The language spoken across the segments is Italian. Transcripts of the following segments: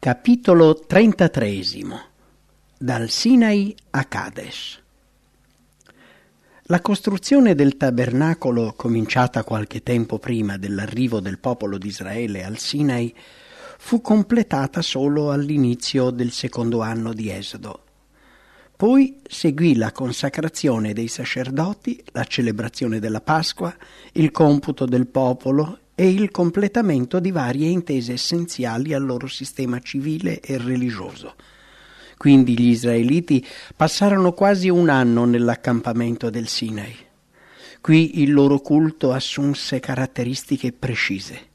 Capitolo trentatreesimo Dal Sinai a Kadesh La costruzione del tabernacolo, cominciata qualche tempo prima dell'arrivo del popolo di Israele al Sinai, fu completata solo all'inizio del secondo anno di Esodo. Poi seguì la consacrazione dei sacerdoti, la celebrazione della Pasqua, il computo del popolo e il completamento di varie intese essenziali al loro sistema civile e religioso. Quindi gli israeliti passarono quasi un anno nell'accampamento del Sinai. Qui il loro culto assunse caratteristiche precise.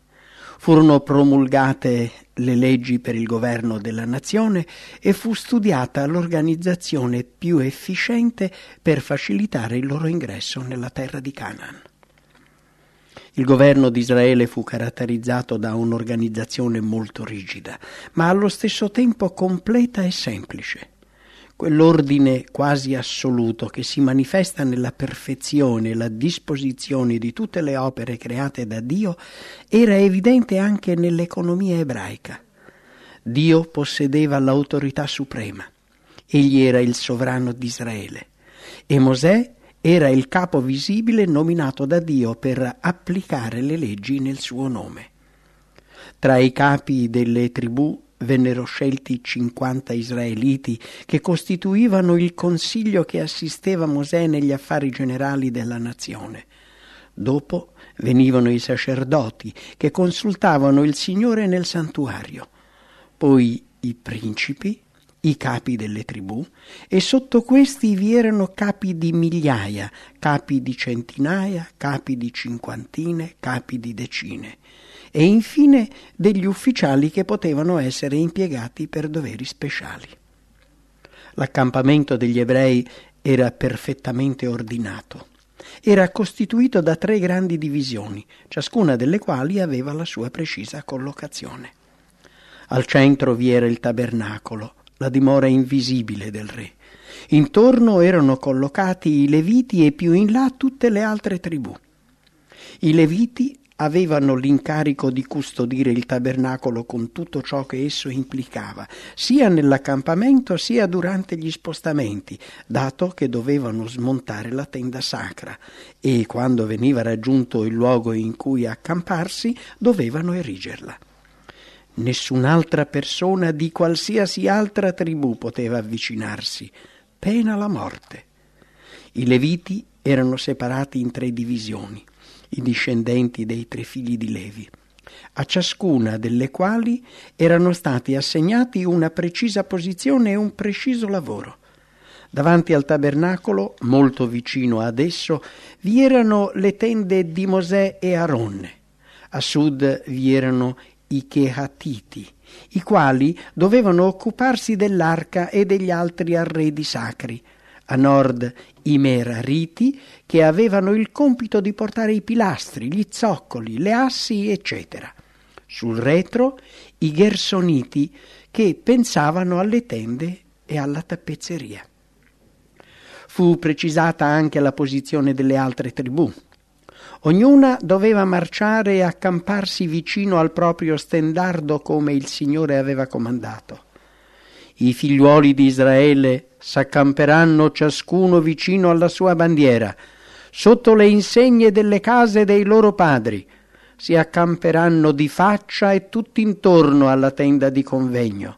Furono promulgate le leggi per il governo della nazione e fu studiata l'organizzazione più efficiente per facilitare il loro ingresso nella terra di Canaan. Il governo di Israele fu caratterizzato da un'organizzazione molto rigida, ma allo stesso tempo completa e semplice. Quell'ordine quasi assoluto che si manifesta nella perfezione e la disposizione di tutte le opere create da Dio era evidente anche nell'economia ebraica. Dio possedeva l'autorità suprema. Egli era il sovrano di Israele. E Mosè era il capo visibile nominato da Dio per applicare le leggi nel suo nome. Tra i capi delle tribù vennero scelti 50 israeliti che costituivano il consiglio che assisteva Mosè negli affari generali della nazione. Dopo venivano i sacerdoti che consultavano il Signore nel santuario, poi i principi, i capi delle tribù, e sotto questi vi erano capi di migliaia, capi di centinaia, capi di cinquantine, capi di decine, e infine degli ufficiali che potevano essere impiegati per doveri speciali. L'accampamento degli ebrei era perfettamente ordinato. Era costituito da tre grandi divisioni, ciascuna delle quali aveva la sua precisa collocazione. Al centro vi era il tabernacolo, la dimora invisibile del re. Intorno erano collocati i Leviti e più in là tutte le altre tribù. I Leviti avevano l'incarico di custodire il tabernacolo con tutto ciò che esso implicava, sia nell'accampamento sia durante gli spostamenti, dato che dovevano smontare la tenda sacra e, quando veniva raggiunto il luogo in cui accamparsi, dovevano erigerla. Nessun'altra persona di qualsiasi altra tribù poteva avvicinarsi, pena la morte. I Leviti erano separati in tre divisioni, i discendenti dei tre figli di Levi, a ciascuna delle quali erano stati assegnati una precisa posizione e un preciso lavoro. Davanti al tabernacolo, molto vicino ad esso, vi erano le tende di Mosè e Aronne. A sud vi erano i Chehatiti, i quali dovevano occuparsi dell'arca e degli altri arredi sacri. A nord i Merariti, che avevano il compito di portare i pilastri, gli zoccoli, le assi, eccetera. Sul retro i Gersoniti, che pensavano alle tende e alla tappezzeria. Fu precisata anche la posizione delle altre tribù. Ognuna doveva marciare e accamparsi vicino al proprio stendardo come il Signore aveva comandato. I figliuoli di Israele s'accamperanno ciascuno vicino alla sua bandiera, sotto le insegne delle case dei loro padri. Si accamperanno di faccia e tutt'intorno alla tenda di convegno.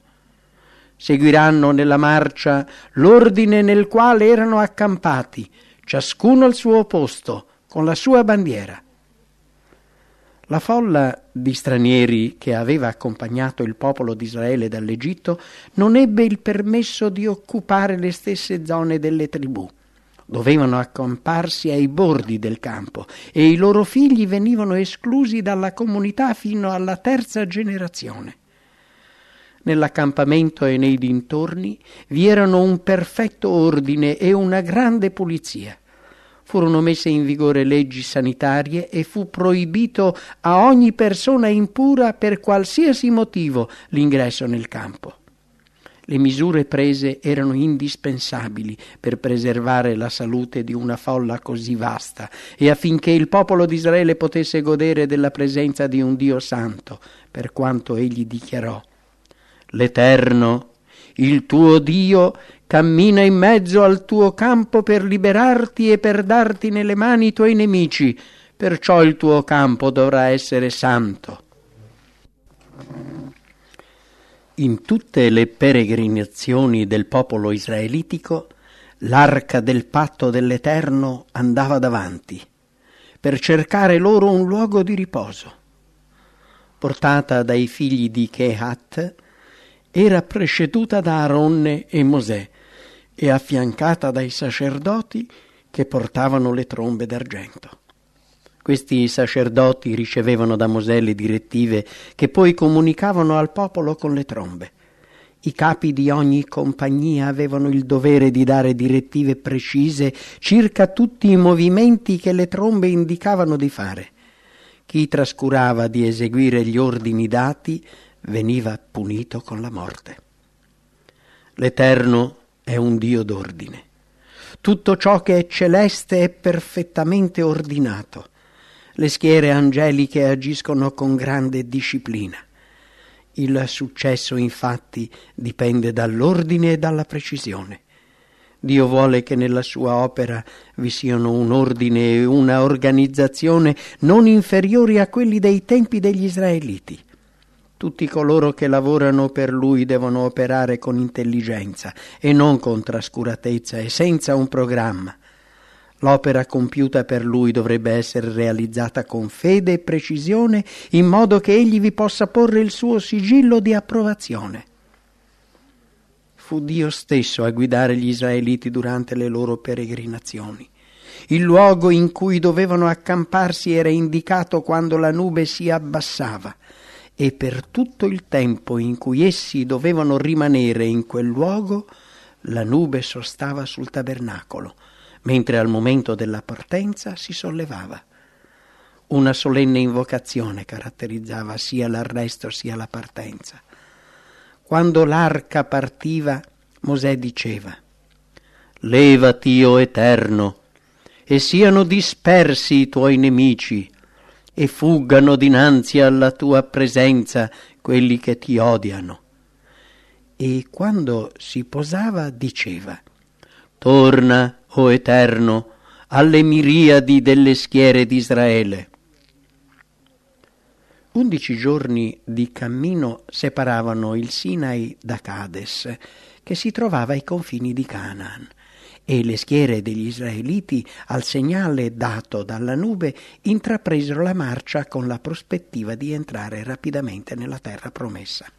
Seguiranno nella marcia l'ordine nel quale erano accampati, ciascuno al suo posto, con la sua bandiera. La folla di stranieri che aveva accompagnato il popolo di Israele dall'Egitto non ebbe il permesso di occupare le stesse zone delle tribù. Dovevano accamparsi ai bordi del campo e i loro figli venivano esclusi dalla comunità fino alla terza generazione. Nell'accampamento e nei dintorni vi erano un perfetto ordine e una grande pulizia furono messe in vigore leggi sanitarie e fu proibito a ogni persona impura per qualsiasi motivo l'ingresso nel campo. Le misure prese erano indispensabili per preservare la salute di una folla così vasta e affinché il popolo di Israele potesse godere della presenza di un Dio santo, per quanto egli dichiarò L'Eterno, il tuo Dio, cammina in mezzo al tuo campo per liberarti e per darti nelle mani i tuoi nemici, perciò il tuo campo dovrà essere santo. In tutte le peregrinazioni del popolo israelitico, l'arca del patto dell'Eterno andava davanti, per cercare loro un luogo di riposo. Portata dai figli di Kehat, era preceduta da Aronne e Mosè e affiancata dai sacerdoti che portavano le trombe d'argento. Questi sacerdoti ricevevano da Mosè le direttive che poi comunicavano al popolo con le trombe. I capi di ogni compagnia avevano il dovere di dare direttive precise circa tutti i movimenti che le trombe indicavano di fare. Chi trascurava di eseguire gli ordini dati veniva punito con la morte. L'Eterno è un Dio d'ordine. Tutto ciò che è celeste è perfettamente ordinato le schiere angeliche agiscono con grande disciplina. Il successo infatti dipende dall'ordine e dalla precisione. Dio vuole che nella sua opera vi siano un ordine e una organizzazione non inferiori a quelli dei tempi degli israeliti. Tutti coloro che lavorano per lui devono operare con intelligenza e non con trascuratezza e senza un programma. L'opera compiuta per lui dovrebbe essere realizzata con fede e precisione, in modo che egli vi possa porre il suo sigillo di approvazione. Fu Dio stesso a guidare gli israeliti durante le loro peregrinazioni. Il luogo in cui dovevano accamparsi era indicato quando la nube si abbassava e per tutto il tempo in cui essi dovevano rimanere in quel luogo, la nube sostava sul tabernacolo mentre al momento della partenza si sollevava. Una solenne invocazione caratterizzava sia l'arresto sia la partenza. Quando l'arca partiva, Mosè diceva, Levati, o Eterno, e siano dispersi i tuoi nemici, e fuggano dinanzi alla tua presenza quelli che ti odiano. E quando si posava diceva, Torna, o Eterno, alle miriadi delle schiere d'Israele. Undici giorni di cammino separavano il Sinai da Cades, che si trovava ai confini di Canaan, e le schiere degli israeliti, al segnale dato dalla nube, intrapresero la marcia con la prospettiva di entrare rapidamente nella terra promessa.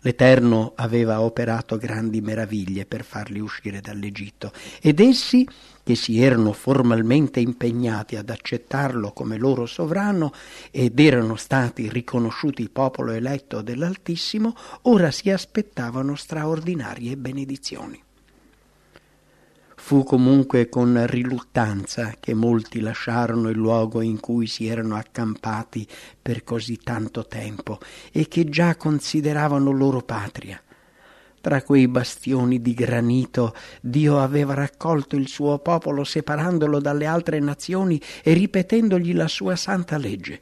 L'Eterno aveva operato grandi meraviglie per farli uscire dall'Egitto ed essi, che si erano formalmente impegnati ad accettarlo come loro sovrano ed erano stati riconosciuti popolo eletto dell'Altissimo, ora si aspettavano straordinarie benedizioni. Fu comunque con riluttanza che molti lasciarono il luogo in cui si erano accampati per così tanto tempo e che già consideravano loro patria. Tra quei bastioni di granito Dio aveva raccolto il suo popolo separandolo dalle altre nazioni e ripetendogli la sua santa legge.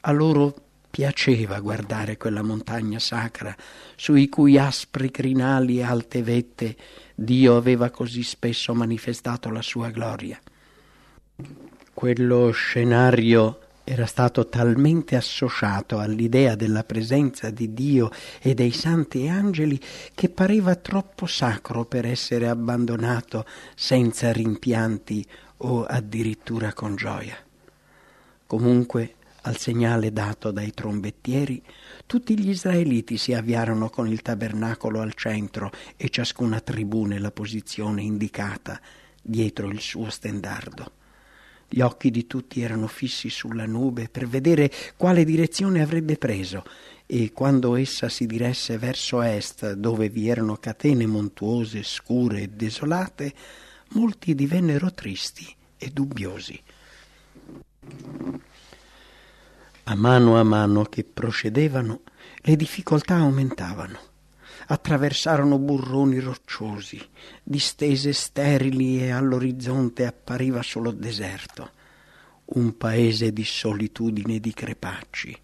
A loro piaceva guardare quella montagna sacra sui cui aspri crinali e alte vette Dio aveva così spesso manifestato la sua gloria. Quello scenario era stato talmente associato all'idea della presenza di Dio e dei santi angeli che pareva troppo sacro per essere abbandonato senza rimpianti o addirittura con gioia. Comunque al segnale dato dai trombettieri, tutti gli israeliti si avviarono con il tabernacolo al centro e ciascuna tribù nella posizione indicata dietro il suo stendardo. Gli occhi di tutti erano fissi sulla nube per vedere quale direzione avrebbe preso e quando essa si diresse verso est, dove vi erano catene montuose, scure e desolate, molti divennero tristi e dubbiosi. A mano a mano che procedevano, le difficoltà aumentavano. Attraversarono burroni rocciosi, distese sterili e all'orizzonte appariva solo deserto. Un paese di solitudine e di crepacci.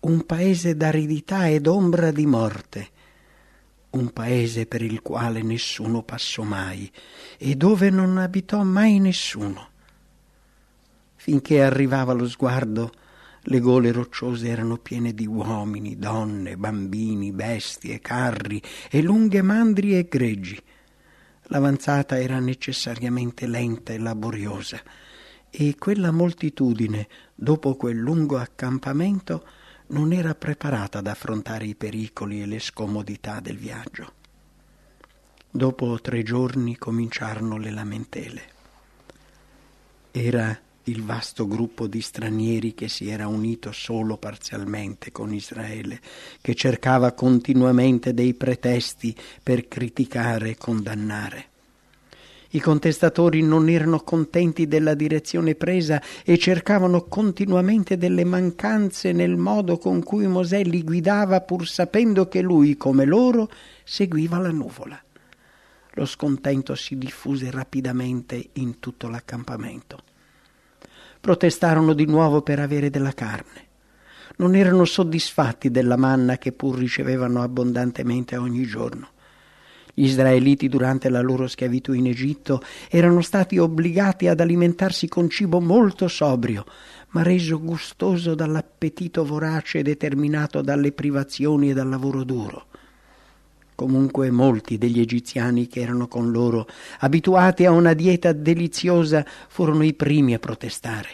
un paese d'aridità ed ombra di morte, un paese per il quale nessuno passò mai e dove non abitò mai nessuno. Finché arrivava lo sguardo, le gole rocciose erano piene di uomini, donne, bambini, bestie, carri e lunghe mandrie e greggi. L'avanzata era necessariamente lenta e laboriosa e quella moltitudine, dopo quel lungo accampamento, non era preparata ad affrontare i pericoli e le scomodità del viaggio. Dopo tre giorni cominciarono le lamentele. Era il vasto gruppo di stranieri che si era unito solo parzialmente con Israele, che cercava continuamente dei pretesti per criticare e condannare. I contestatori non erano contenti della direzione presa e cercavano continuamente delle mancanze nel modo con cui Mosè li guidava pur sapendo che lui, come loro, seguiva la nuvola. Lo scontento si diffuse rapidamente in tutto l'accampamento. Protestarono di nuovo per avere della carne. Non erano soddisfatti della manna che pur ricevevano abbondantemente ogni giorno. Gli israeliti durante la loro schiavitù in Egitto erano stati obbligati ad alimentarsi con cibo molto sobrio, ma reso gustoso dall'appetito vorace determinato dalle privazioni e dal lavoro duro. Comunque molti degli egiziani che erano con loro, abituati a una dieta deliziosa, furono i primi a protestare.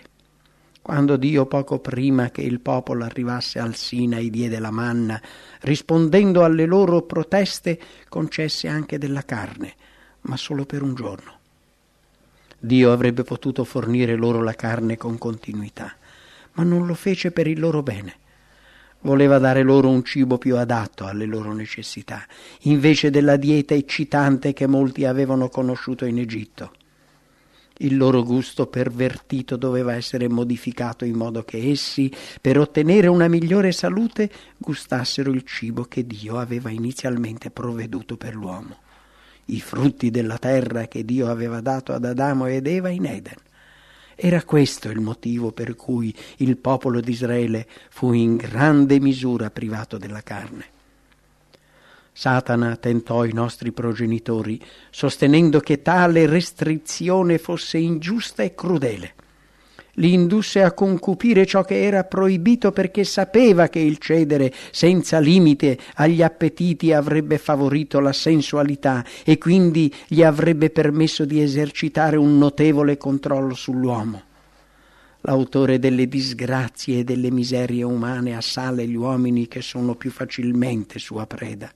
Quando Dio poco prima che il popolo arrivasse al Sinai diede la manna, rispondendo alle loro proteste, concesse anche della carne, ma solo per un giorno. Dio avrebbe potuto fornire loro la carne con continuità, ma non lo fece per il loro bene. Voleva dare loro un cibo più adatto alle loro necessità, invece della dieta eccitante che molti avevano conosciuto in Egitto. Il loro gusto pervertito doveva essere modificato in modo che essi, per ottenere una migliore salute, gustassero il cibo che Dio aveva inizialmente provveduto per l'uomo, i frutti della terra che Dio aveva dato ad Adamo ed Eva in Eden. Era questo il motivo per cui il popolo di Israele fu in grande misura privato della carne. Satana tentò i nostri progenitori, sostenendo che tale restrizione fosse ingiusta e crudele. Li indusse a concupire ciò che era proibito perché sapeva che il cedere senza limite agli appetiti avrebbe favorito la sensualità e quindi gli avrebbe permesso di esercitare un notevole controllo sull'uomo. L'autore delle disgrazie e delle miserie umane assale gli uomini che sono più facilmente sua preda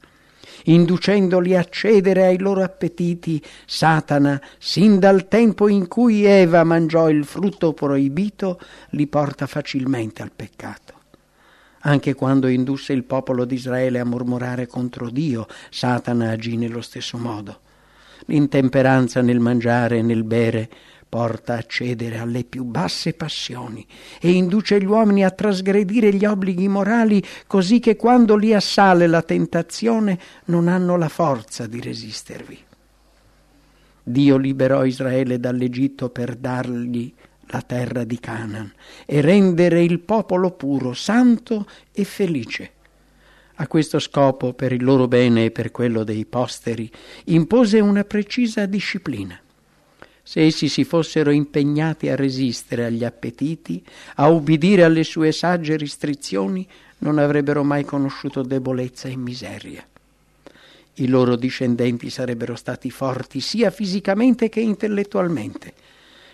inducendoli a cedere ai loro appetiti, Satana, sin dal tempo in cui Eva mangiò il frutto proibito, li porta facilmente al peccato. Anche quando indusse il popolo di Israele a mormorare contro Dio, Satana agì nello stesso modo. L'intemperanza nel mangiare e nel bere porta a cedere alle più basse passioni e induce gli uomini a trasgredire gli obblighi morali così che quando li assale la tentazione non hanno la forza di resistervi. Dio liberò Israele dall'Egitto per dargli la terra di Canaan e rendere il popolo puro, santo e felice. A questo scopo, per il loro bene e per quello dei posteri, impose una precisa disciplina se essi si fossero impegnati a resistere agli appetiti, a ubbidire alle sue sagge restrizioni, non avrebbero mai conosciuto debolezza e miseria. I loro discendenti sarebbero stati forti sia fisicamente che intellettualmente.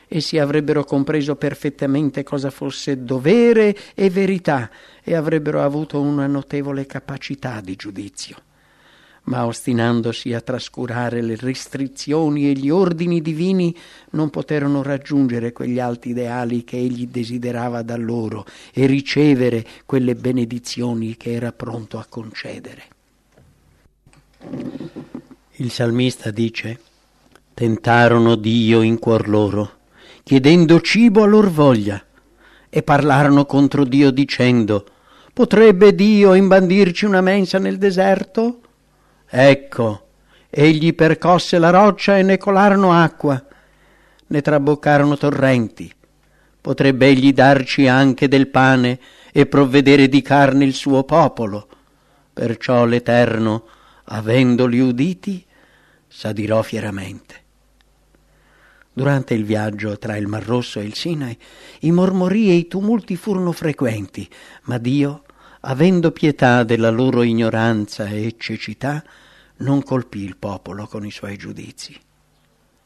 Essi avrebbero compreso perfettamente cosa fosse dovere e verità e avrebbero avuto una notevole capacità di giudizio ma ostinandosi a trascurare le restrizioni e gli ordini divini, non poterono raggiungere quegli alti ideali che egli desiderava da loro e ricevere quelle benedizioni che era pronto a concedere. Il salmista dice, tentarono Dio in cuor loro, chiedendo cibo a lor voglia, e parlarono contro Dio dicendo, potrebbe Dio imbandirci una mensa nel deserto? Ecco, egli percosse la roccia e ne colarono acqua, ne traboccarono torrenti. Potrebbe egli darci anche del pane e provvedere di carne il suo popolo. Perciò l'Eterno, avendoli uditi, s'adirò fieramente. Durante il viaggio tra il Mar Rosso e il Sinai, i mormori e i tumulti furono frequenti, ma Dio, avendo pietà della loro ignoranza e cecità, non colpì il popolo con i suoi giudizi.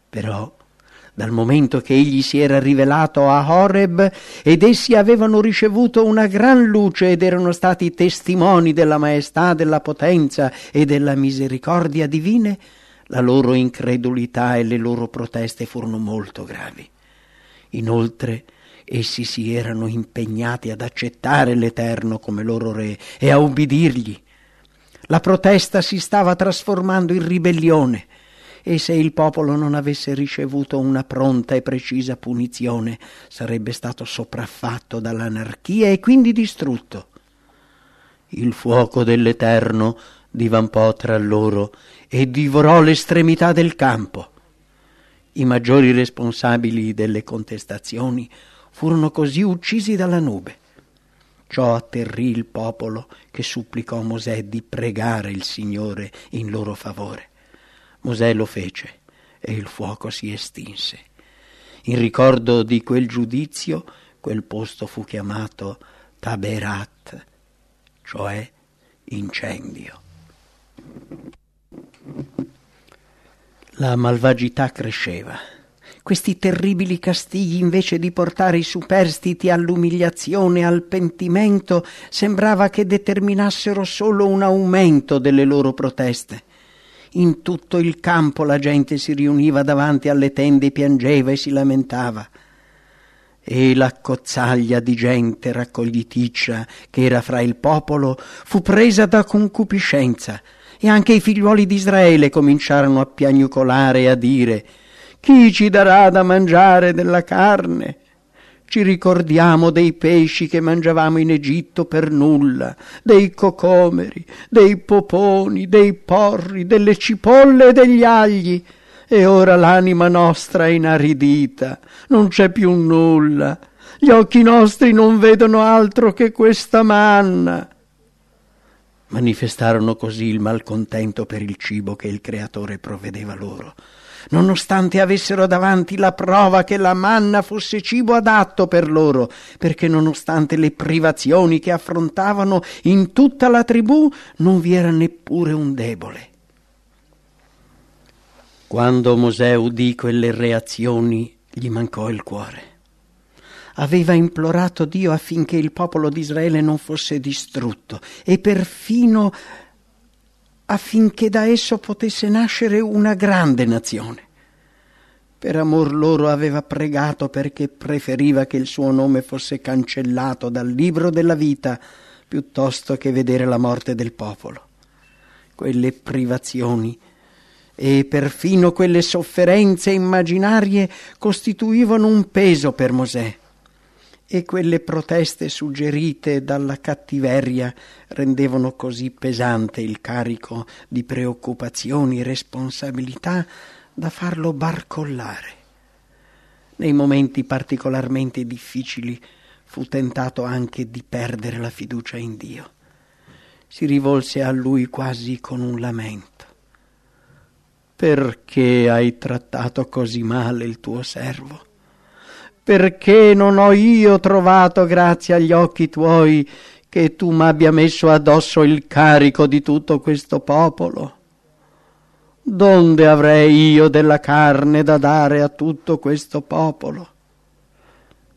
Però, dal momento che egli si era rivelato a Horeb ed essi avevano ricevuto una gran luce ed erano stati testimoni della maestà, della potenza e della misericordia divine, la loro incredulità e le loro proteste furono molto gravi. Inoltre, essi si erano impegnati ad accettare l'Eterno come loro re e a ubbidirgli. La protesta si stava trasformando in ribellione e se il popolo non avesse ricevuto una pronta e precisa punizione sarebbe stato sopraffatto dall'anarchia e quindi distrutto. Il fuoco dell'Eterno divampò tra loro e divorò l'estremità del campo. I maggiori responsabili delle contestazioni furono così uccisi dalla nube. Ciò atterrì il popolo che supplicò Mosè di pregare il Signore in loro favore. Mosè lo fece e il fuoco si estinse. In ricordo di quel giudizio, quel posto fu chiamato Taberat, cioè incendio. La malvagità cresceva. Questi terribili castighi, invece di portare i superstiti all'umiliazione al pentimento, sembrava che determinassero solo un aumento delle loro proteste. In tutto il campo la gente si riuniva davanti alle tende, piangeva e si lamentava. E la cozzaglia di gente raccogliticcia che era fra il popolo fu presa da concupiscenza e anche i figliuoli di Israele cominciarono a piagnucolare e a dire chi ci darà da mangiare della carne? Ci ricordiamo dei pesci che mangiavamo in Egitto per nulla, dei cocomeri, dei poponi, dei porri, delle cipolle e degli agli. E ora l'anima nostra è inaridita, non c'è più nulla. Gli occhi nostri non vedono altro che questa manna. Manifestarono così il malcontento per il cibo che il Creatore provvedeva loro nonostante avessero davanti la prova che la manna fosse cibo adatto per loro, perché nonostante le privazioni che affrontavano in tutta la tribù non vi era neppure un debole. Quando Mosè udì quelle reazioni, gli mancò il cuore. Aveva implorato Dio affinché il popolo di Israele non fosse distrutto e perfino affinché da esso potesse nascere una grande nazione. Per amor loro aveva pregato perché preferiva che il suo nome fosse cancellato dal libro della vita piuttosto che vedere la morte del popolo. Quelle privazioni e perfino quelle sofferenze immaginarie costituivano un peso per Mosè e quelle proteste suggerite dalla cattiveria rendevano così pesante il carico di preoccupazioni e responsabilità da farlo barcollare. Nei momenti particolarmente difficili fu tentato anche di perdere la fiducia in Dio. Si rivolse a lui quasi con un lamento. Perché hai trattato così male il tuo servo? Perché non ho io trovato grazie agli occhi tuoi che tu m'abbia messo addosso il carico di tutto questo popolo? Donde avrei io della carne da dare a tutto questo popolo?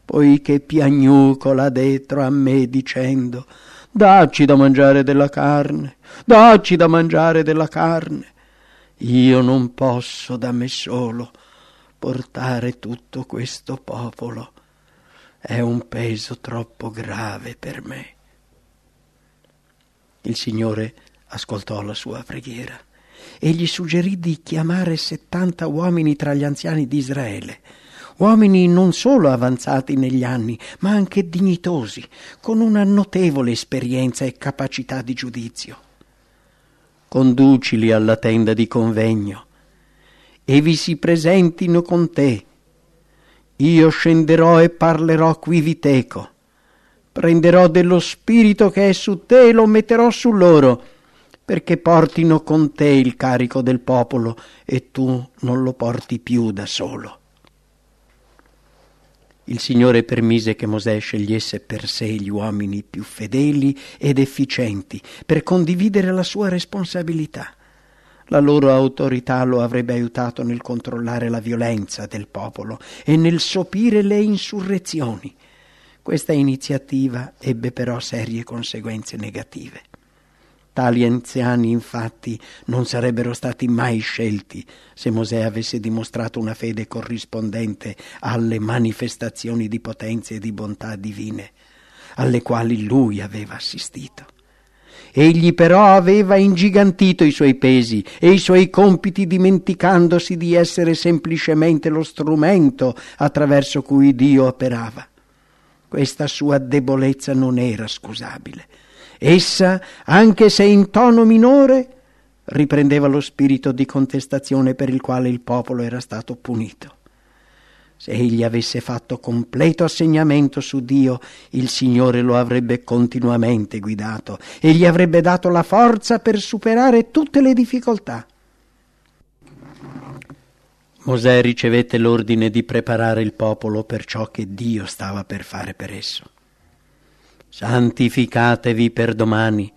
Poiché piagnucola dietro a me dicendo dacci da mangiare della carne, dacci da mangiare della carne. Io non posso da me solo portare tutto questo popolo è un peso troppo grave per me. Il Signore ascoltò la sua preghiera e gli suggerì di chiamare settanta uomini tra gli anziani di Israele, uomini non solo avanzati negli anni, ma anche dignitosi, con una notevole esperienza e capacità di giudizio. Conducili alla tenda di convegno e vi si presentino con te. Io scenderò e parlerò qui viteco. prenderò dello spirito che è su te e lo metterò su loro, perché portino con te il carico del popolo e tu non lo porti più da solo. Il Signore permise che Mosè scegliesse per sé gli uomini più fedeli ed efficienti per condividere la sua responsabilità. La loro autorità lo avrebbe aiutato nel controllare la violenza del popolo e nel sopire le insurrezioni. Questa iniziativa ebbe però serie conseguenze negative. Tali anziani infatti non sarebbero stati mai scelti se Mosè avesse dimostrato una fede corrispondente alle manifestazioni di potenza e di bontà divine alle quali lui aveva assistito. Egli però aveva ingigantito i suoi pesi e i suoi compiti dimenticandosi di essere semplicemente lo strumento attraverso cui Dio operava. Questa sua debolezza non era scusabile Essa, anche se in tono minore, riprendeva lo spirito di contestazione per il quale il popolo era stato punito. Se egli avesse fatto completo assegnamento su Dio, il Signore lo avrebbe continuamente guidato e gli avrebbe dato la forza per superare tutte le difficoltà. Mosè ricevette l'ordine di preparare il popolo per ciò che Dio stava per fare per esso santificatevi per domani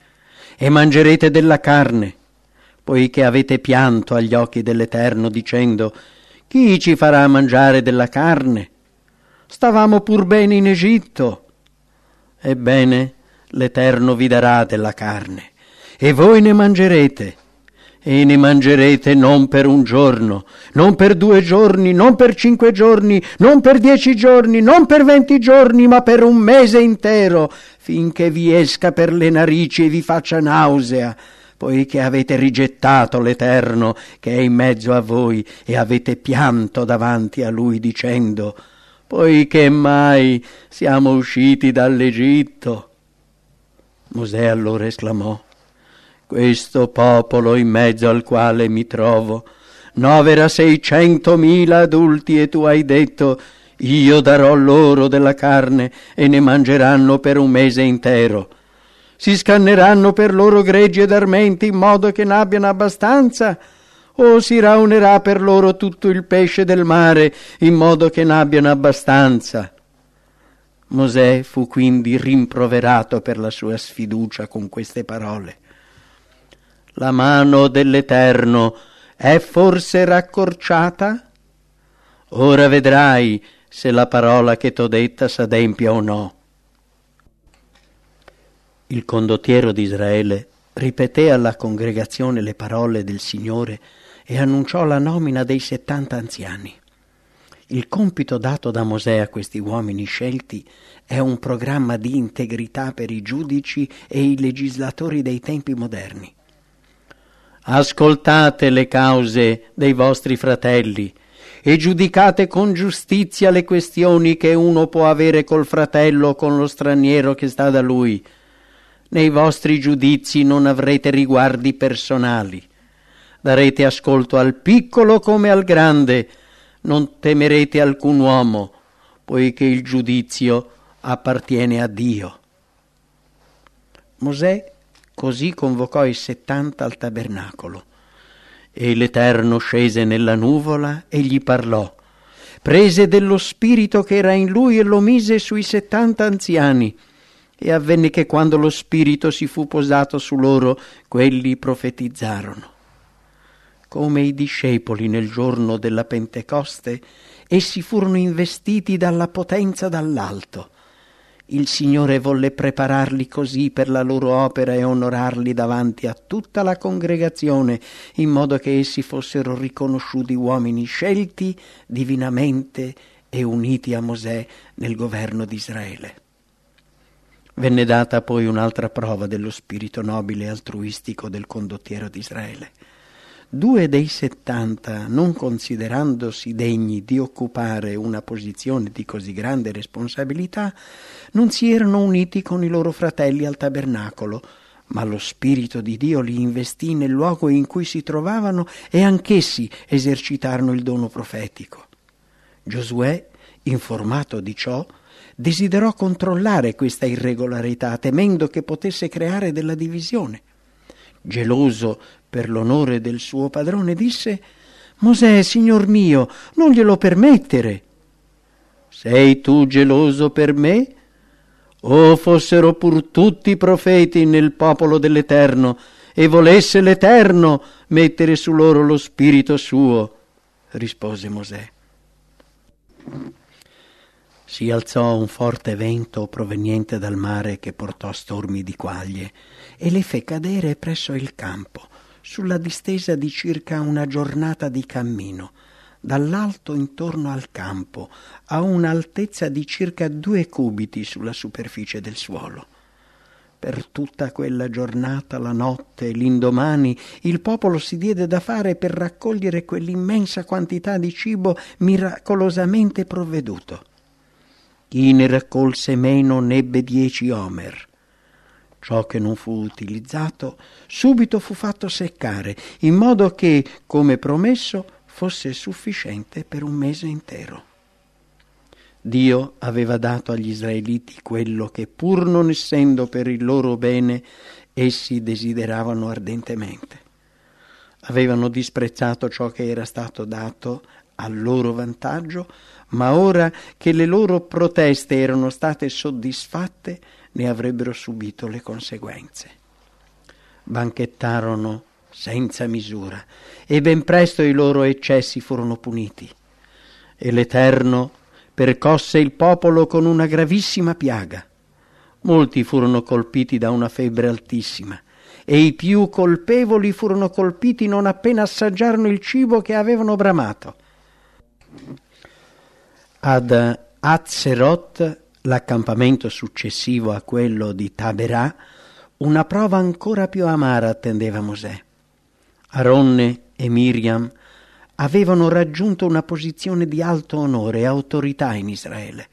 e mangerete della carne, poiché avete pianto agli occhi dell'Eterno dicendo chi ci farà mangiare della carne? Stavamo pur bene in Egitto. Ebbene, l'Eterno vi darà della carne, e voi ne mangerete e ne mangerete non per un giorno, non per due giorni, non per cinque giorni, non per dieci giorni, non per venti giorni, ma per un mese intero, finché vi esca per le narici e vi faccia nausea, poiché avete rigettato l'Eterno che è in mezzo a voi e avete pianto davanti a lui dicendo, poiché mai siamo usciti dall'Egitto. Mosè allora esclamò, questo popolo in mezzo al quale mi trovo novera seicentomila adulti e tu hai detto io darò loro della carne e ne mangeranno per un mese intero. Si scanneranno per loro greggi ed armenti in modo che n'abbiano abbastanza, o si raunerà per loro tutto il pesce del mare in modo che n'abbiano abbastanza. Mosè fu quindi rimproverato per la sua sfiducia con queste parole. La mano dell'Eterno è forse raccorciata? Ora vedrai se la parola che t'ho detta s'adempia o no. Il condottiero di Israele ripeté alla congregazione le parole del Signore e annunciò la nomina dei settanta anziani. Il compito dato da Mosè a questi uomini scelti è un programma di integrità per i giudici e i legislatori dei tempi moderni. Ascoltate le cause dei vostri fratelli e giudicate con giustizia le questioni che uno può avere col fratello o con lo straniero che sta da lui. Nei vostri giudizi non avrete riguardi personali. Darete ascolto al piccolo come al grande. Non temerete alcun uomo, poiché il giudizio appartiene a Dio. Mosè Così convocò i settanta al tabernacolo. E l'Eterno scese nella nuvola e gli parlò. Prese dello spirito che era in lui e lo mise sui settanta anziani. E avvenne che quando lo spirito si fu posato su loro, quelli profetizzarono. Come i discepoli nel giorno della Pentecoste, essi furono investiti dalla potenza dall'alto il Signore volle prepararli così per la loro opera e onorarli davanti a tutta la congregazione, in modo che essi fossero riconosciuti uomini scelti divinamente e uniti a Mosè nel governo di Israele. Venne data poi un'altra prova dello spirito nobile e altruistico del condottiero di Israele. Due dei settanta, non considerandosi degni di occupare una posizione di così grande responsabilità, non si erano uniti con i loro fratelli al tabernacolo, ma lo Spirito di Dio li investì nel luogo in cui si trovavano e anch'essi esercitarono il dono profetico. Giosuè, informato di ciò, desiderò controllare questa irregolarità, temendo che potesse creare della divisione. Geloso per l'onore del suo padrone, disse Mosè, signor mio, non glielo permettere. Sei tu geloso per me? O fossero pur tutti profeti nel popolo dell'Eterno, e volesse l'Eterno mettere su loro lo spirito suo, rispose Mosè. Si alzò un forte vento proveniente dal mare che portò stormi di quaglie e le fe cadere presso il campo, sulla distesa di circa una giornata di cammino, dall'alto intorno al campo, a un'altezza di circa due cubiti sulla superficie del suolo. Per tutta quella giornata, la notte l'indomani, il popolo si diede da fare per raccogliere quell'immensa quantità di cibo miracolosamente provveduto. Chi ne raccolse meno nebbe dieci omer. Ciò che non fu utilizzato subito fu fatto seccare, in modo che, come promesso, fosse sufficiente per un mese intero. Dio aveva dato agli israeliti quello che, pur non essendo per il loro bene, essi desideravano ardentemente. Avevano disprezzato ciò che era stato dato al loro vantaggio, ma ora che le loro proteste erano state soddisfatte, ne avrebbero subito le conseguenze. Banchettarono senza misura e ben presto i loro eccessi furono puniti. E l'Eterno percosse il popolo con una gravissima piaga. Molti furono colpiti da una febbre altissima e i più colpevoli furono colpiti non appena assaggiarono il cibo che avevano bramato. Ad Azeroth, l'accampamento successivo a quello di Taberà, una prova ancora più amara attendeva Mosè. Aronne e Miriam avevano raggiunto una posizione di alto onore e autorità in Israele.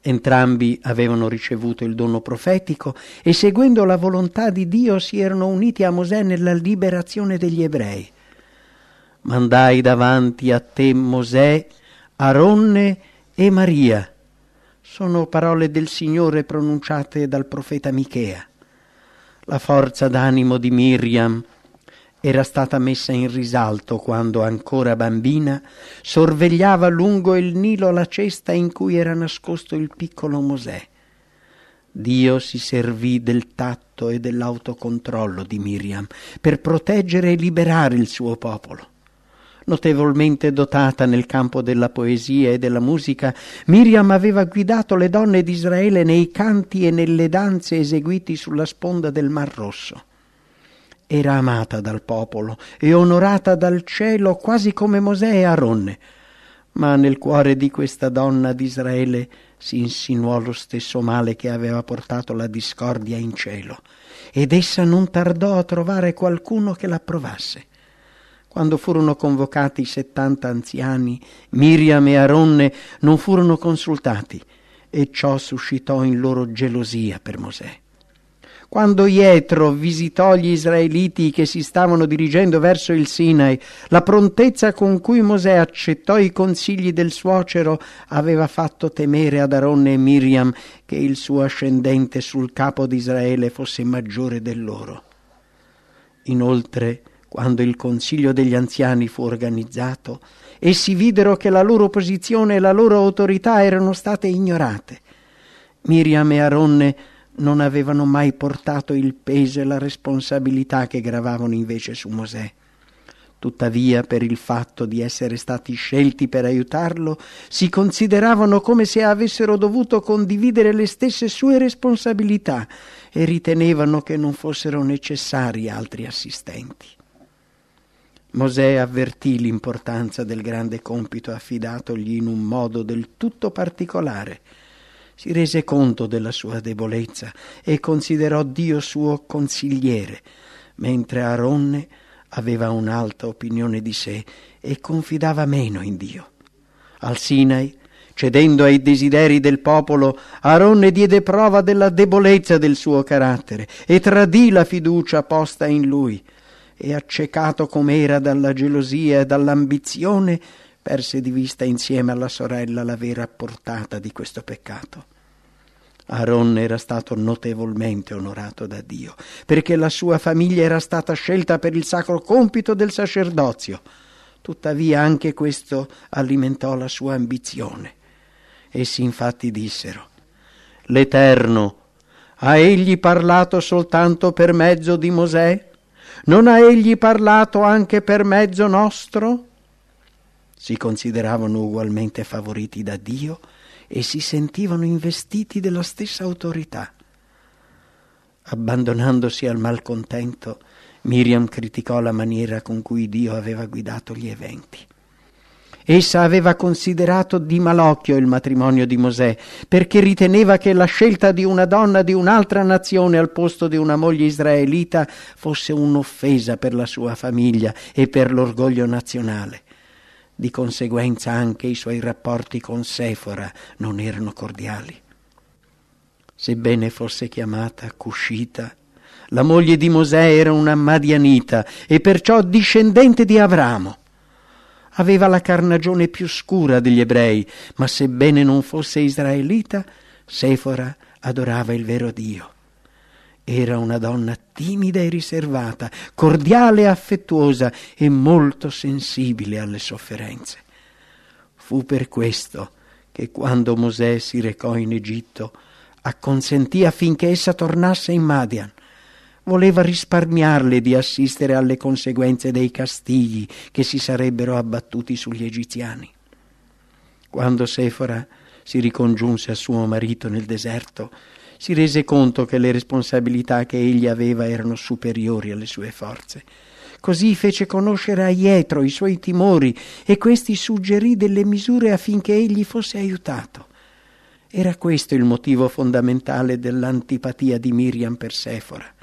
Entrambi avevano ricevuto il dono profetico e seguendo la volontà di Dio si erano uniti a Mosè nella liberazione degli ebrei. Mandai davanti a te Mosè, Aronne e Maria. Sono parole del Signore pronunciate dal profeta Michea. La forza d'animo di Miriam era stata messa in risalto quando, ancora bambina, sorvegliava lungo il Nilo la cesta in cui era nascosto il piccolo Mosè. Dio si servì del tatto e dell'autocontrollo di Miriam per proteggere e liberare il suo popolo. Notevolmente dotata nel campo della poesia e della musica, Miriam aveva guidato le donne di Israele nei canti e nelle danze eseguiti sulla sponda del Mar Rosso era amata dal popolo e onorata dal cielo quasi come Mosè e Aronne. Ma nel cuore di questa donna d'Israele si insinuò lo stesso male che aveva portato la discordia in cielo, ed essa non tardò a trovare qualcuno che l'approvasse. Quando furono convocati i settanta anziani, Miriam e Aronne non furono consultati, e ciò suscitò in loro gelosia per Mosè. Quando Ietro visitò gli israeliti che si stavano dirigendo verso il Sinai, la prontezza con cui Mosè accettò i consigli del suocero aveva fatto temere ad Aronne e Miriam che il suo ascendente sul capo di Israele fosse maggiore del loro. Inoltre, quando il consiglio degli anziani fu organizzato, essi videro che la loro posizione e la loro autorità erano state ignorate. Miriam e Aronne non avevano mai portato il peso e la responsabilità che gravavano invece su Mosè. Tuttavia, per il fatto di essere stati scelti per aiutarlo, si consideravano come se avessero dovuto condividere le stesse sue responsabilità e ritenevano che non fossero necessari altri assistenti. Mosè avvertì l'importanza del grande compito affidatogli in un modo del tutto particolare si rese conto della sua debolezza e considerò Dio suo consigliere, mentre Aronne aveva un'alta opinione di sé e confidava meno in Dio. Al Sinai, cedendo ai desideri del popolo, Aronne diede prova della debolezza del suo carattere e tradì la fiducia posta in lui e accecato com'era dalla gelosia e dall'ambizione, perse di vista insieme alla sorella la vera portata di questo peccato. Aaron era stato notevolmente onorato da Dio, perché la sua famiglia era stata scelta per il sacro compito del sacerdozio. Tuttavia anche questo alimentò la sua ambizione. Essi infatti dissero, L'Eterno ha egli parlato soltanto per mezzo di Mosè? Non ha egli parlato anche per mezzo nostro? Si consideravano ugualmente favoriti da Dio e si sentivano investiti della stessa autorità. Abbandonandosi al malcontento, Miriam criticò la maniera con cui Dio aveva guidato gli eventi. Essa aveva considerato di malocchio il matrimonio di Mosè, perché riteneva che la scelta di una donna di un'altra nazione al posto di una moglie israelita fosse un'offesa per la sua famiglia e per l'orgoglio nazionale. Di conseguenza anche i suoi rapporti con Sefora non erano cordiali. Sebbene fosse chiamata Cushita, la moglie di Mosè era una Madianita e perciò discendente di Abramo aveva la carnagione più scura degli ebrei, ma sebbene non fosse israelita, Sefora adorava il vero Dio. Era una donna timida e riservata, cordiale e affettuosa e molto sensibile alle sofferenze. Fu per questo che quando Mosè si recò in Egitto, acconsentì affinché essa tornasse in Madian voleva risparmiarle di assistere alle conseguenze dei castigli che si sarebbero abbattuti sugli egiziani. Quando Sefora si ricongiunse a suo marito nel deserto, si rese conto che le responsabilità che egli aveva erano superiori alle sue forze. Così fece conoscere a Ietro i suoi timori e questi suggerì delle misure affinché egli fosse aiutato. Era questo il motivo fondamentale dell'antipatia di Miriam per Sefora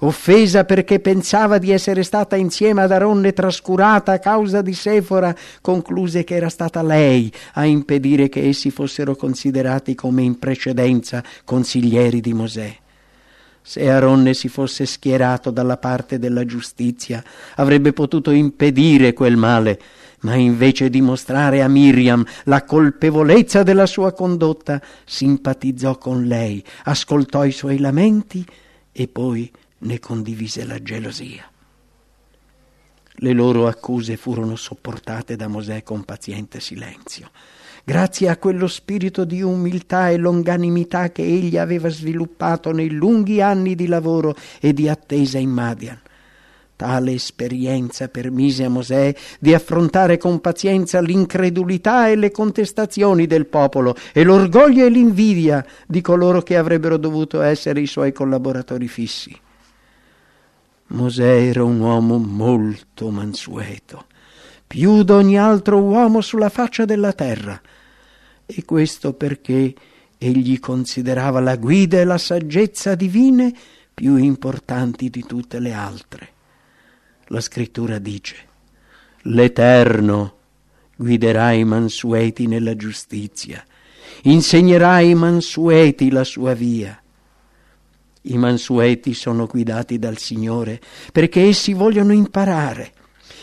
offesa perché pensava di essere stata insieme ad Aronne trascurata a causa di Sefora, concluse che era stata lei a impedire che essi fossero considerati come in precedenza consiglieri di Mosè. Se Aronne si fosse schierato dalla parte della giustizia, avrebbe potuto impedire quel male, ma invece di mostrare a Miriam la colpevolezza della sua condotta, simpatizzò con lei, ascoltò i suoi lamenti e poi ne condivise la gelosia. Le loro accuse furono sopportate da Mosè con paziente silenzio, grazie a quello spirito di umiltà e longanimità che egli aveva sviluppato nei lunghi anni di lavoro e di attesa in Madian. Tale esperienza permise a Mosè di affrontare con pazienza l'incredulità e le contestazioni del popolo e l'orgoglio e l'invidia di coloro che avrebbero dovuto essere i suoi collaboratori fissi. Mosè era un uomo molto mansueto, più d'ogni altro uomo sulla faccia della terra, e questo perché egli considerava la guida e la saggezza divine più importanti di tutte le altre. La scrittura dice, l'Eterno guiderà i mansueti nella giustizia, insegnerà ai mansueti la sua via i mansueti sono guidati dal Signore perché essi vogliono imparare.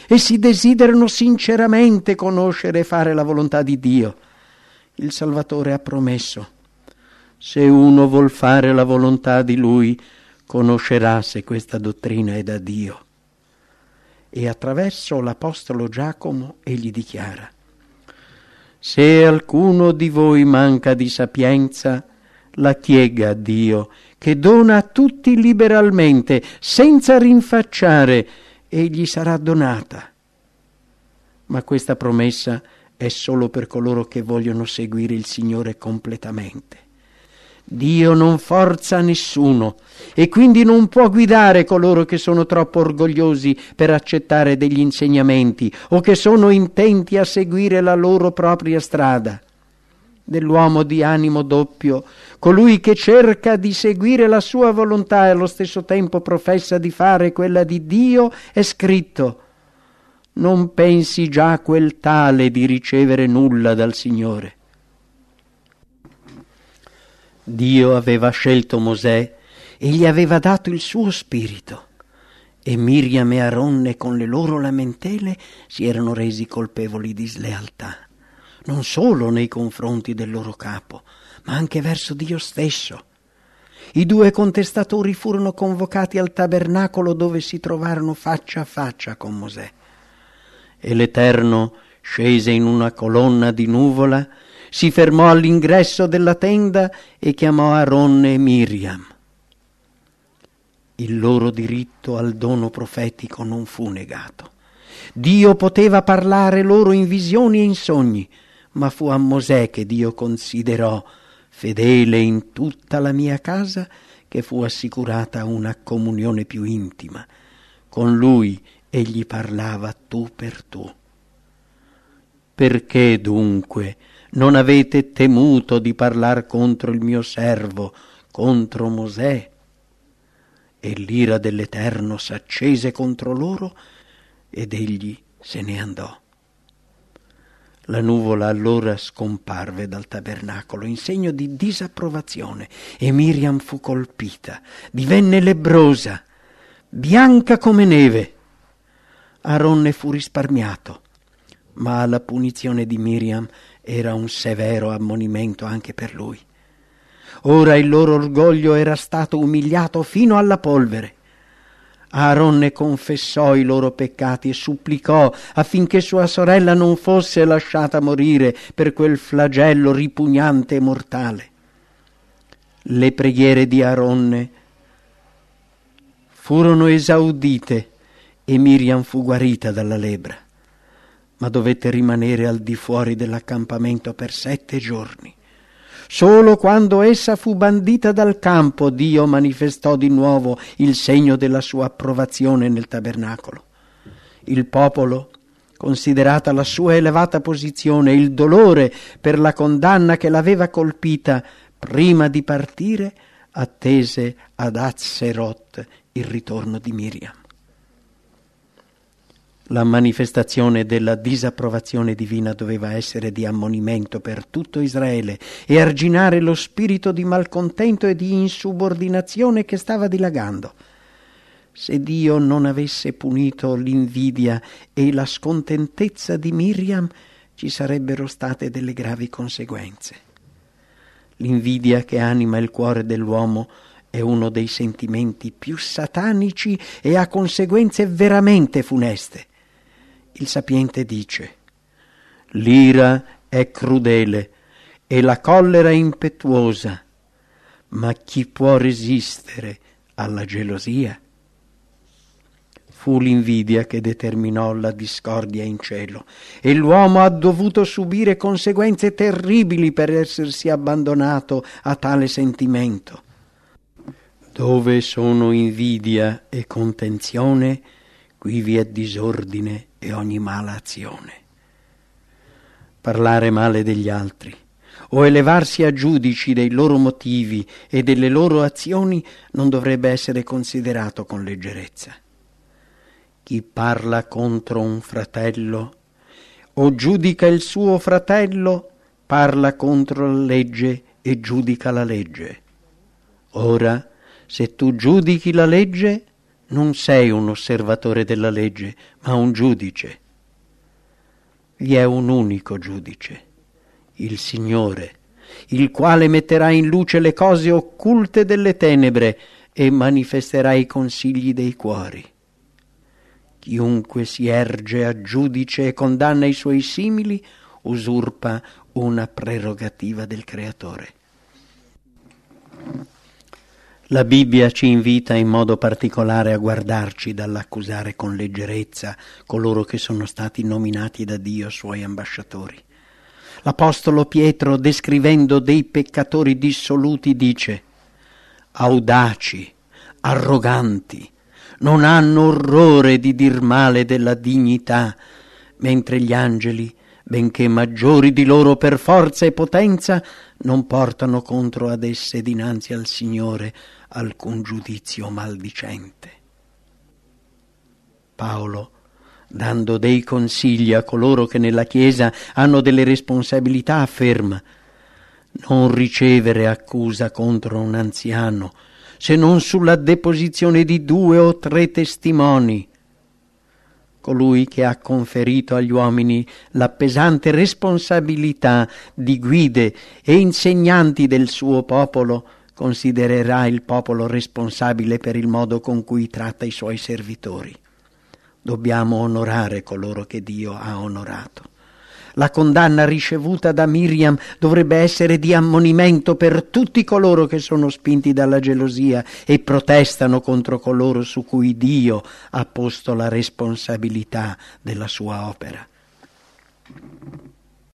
Essi desiderano sinceramente conoscere e fare la volontà di Dio. Il Salvatore ha promesso, se uno vuol fare la volontà di Lui, conoscerà se questa dottrina è da Dio. E attraverso l'Apostolo Giacomo egli dichiara, se alcuno di voi manca di sapienza, la chiega a Dio che dona a tutti liberalmente, senza rinfacciare, e gli sarà donata. Ma questa promessa è solo per coloro che vogliono seguire il Signore completamente. Dio non forza nessuno e quindi non può guidare coloro che sono troppo orgogliosi per accettare degli insegnamenti o che sono intenti a seguire la loro propria strada dell'uomo di animo doppio, colui che cerca di seguire la sua volontà e allo stesso tempo professa di fare quella di Dio, è scritto non pensi già quel tale di ricevere nulla dal Signore. Dio aveva scelto Mosè e gli aveva dato il suo spirito. E Miriam e Aronne con le loro lamentele si erano resi colpevoli di slealtà non solo nei confronti del loro capo, ma anche verso Dio stesso. I due contestatori furono convocati al tabernacolo dove si trovarono faccia a faccia con Mosè. E l'Eterno scese in una colonna di nuvola, si fermò all'ingresso della tenda e chiamò Aaronne e Miriam. Il loro diritto al dono profetico non fu negato. Dio poteva parlare loro in visioni e in sogni, ma fu a Mosè che Dio considerò fedele in tutta la mia casa, che fu assicurata una comunione più intima. Con lui egli parlava tu per tu. Perché dunque non avete temuto di parlar contro il mio servo, contro Mosè? E l'ira dell'Eterno s'accese contro loro ed egli se ne andò. La nuvola allora scomparve dal tabernacolo in segno di disapprovazione e Miriam fu colpita, divenne lebrosa, bianca come neve. Aaronne fu risparmiato, ma la punizione di Miriam era un severo ammonimento anche per lui. Ora il loro orgoglio era stato umiliato fino alla polvere. Aaronne confessò i loro peccati e supplicò affinché sua sorella non fosse lasciata morire per quel flagello ripugnante e mortale. Le preghiere di Aaronne furono esaudite e Miriam fu guarita dalla lebbra, ma dovette rimanere al di fuori dell'accampamento per sette giorni. Solo quando essa fu bandita dal campo Dio manifestò di nuovo il segno della sua approvazione nel tabernacolo. Il popolo, considerata la sua elevata posizione il dolore per la condanna che l'aveva colpita, prima di partire attese ad Azerot il ritorno di Miriam la manifestazione della disapprovazione divina doveva essere di ammonimento per tutto Israele e arginare lo spirito di malcontento e di insubordinazione che stava dilagando. Se Dio non avesse punito l'invidia e la scontentezza di Miriam, ci sarebbero state delle gravi conseguenze. L'invidia che anima il cuore dell'uomo è uno dei sentimenti più satanici e ha conseguenze veramente funeste il sapiente dice, l'ira è crudele e la collera impetuosa, ma chi può resistere alla gelosia? Fu l'invidia che determinò la discordia in cielo e l'uomo ha dovuto subire conseguenze terribili per essersi abbandonato a tale sentimento. Dove sono invidia e contenzione, qui vi è disordine e ogni mala azione. Parlare male degli altri o elevarsi a giudici dei loro motivi e delle loro azioni non dovrebbe essere considerato con leggerezza. Chi parla contro un fratello o giudica il suo fratello parla contro la legge e giudica la legge. Ora, se tu giudichi la legge, non sei un osservatore della legge, ma un giudice. Vi è un unico giudice, il Signore, il quale metterà in luce le cose occulte delle tenebre e manifesterà i consigli dei cuori. Chiunque si erge a giudice e condanna i suoi simili usurpa una prerogativa del Creatore. La Bibbia ci invita in modo particolare a guardarci dall'accusare con leggerezza coloro che sono stati nominati da Dio suoi ambasciatori. L'Apostolo Pietro, descrivendo dei peccatori dissoluti, dice audaci, arroganti, non hanno orrore di dir male della dignità, mentre gli angeli benché maggiori di loro per forza e potenza, non portano contro ad esse dinanzi al Signore alcun giudizio maldicente. Paolo, dando dei consigli a coloro che nella Chiesa hanno delle responsabilità, afferma non ricevere accusa contro un anziano, se non sulla deposizione di due o tre testimoni colui che ha conferito agli uomini la pesante responsabilità di guide e insegnanti del suo popolo, considererà il popolo responsabile per il modo con cui tratta i suoi servitori. Dobbiamo onorare coloro che Dio ha onorato. La condanna ricevuta da Miriam dovrebbe essere di ammonimento per tutti coloro che sono spinti dalla gelosia e protestano contro coloro su cui Dio ha posto la responsabilità della sua opera.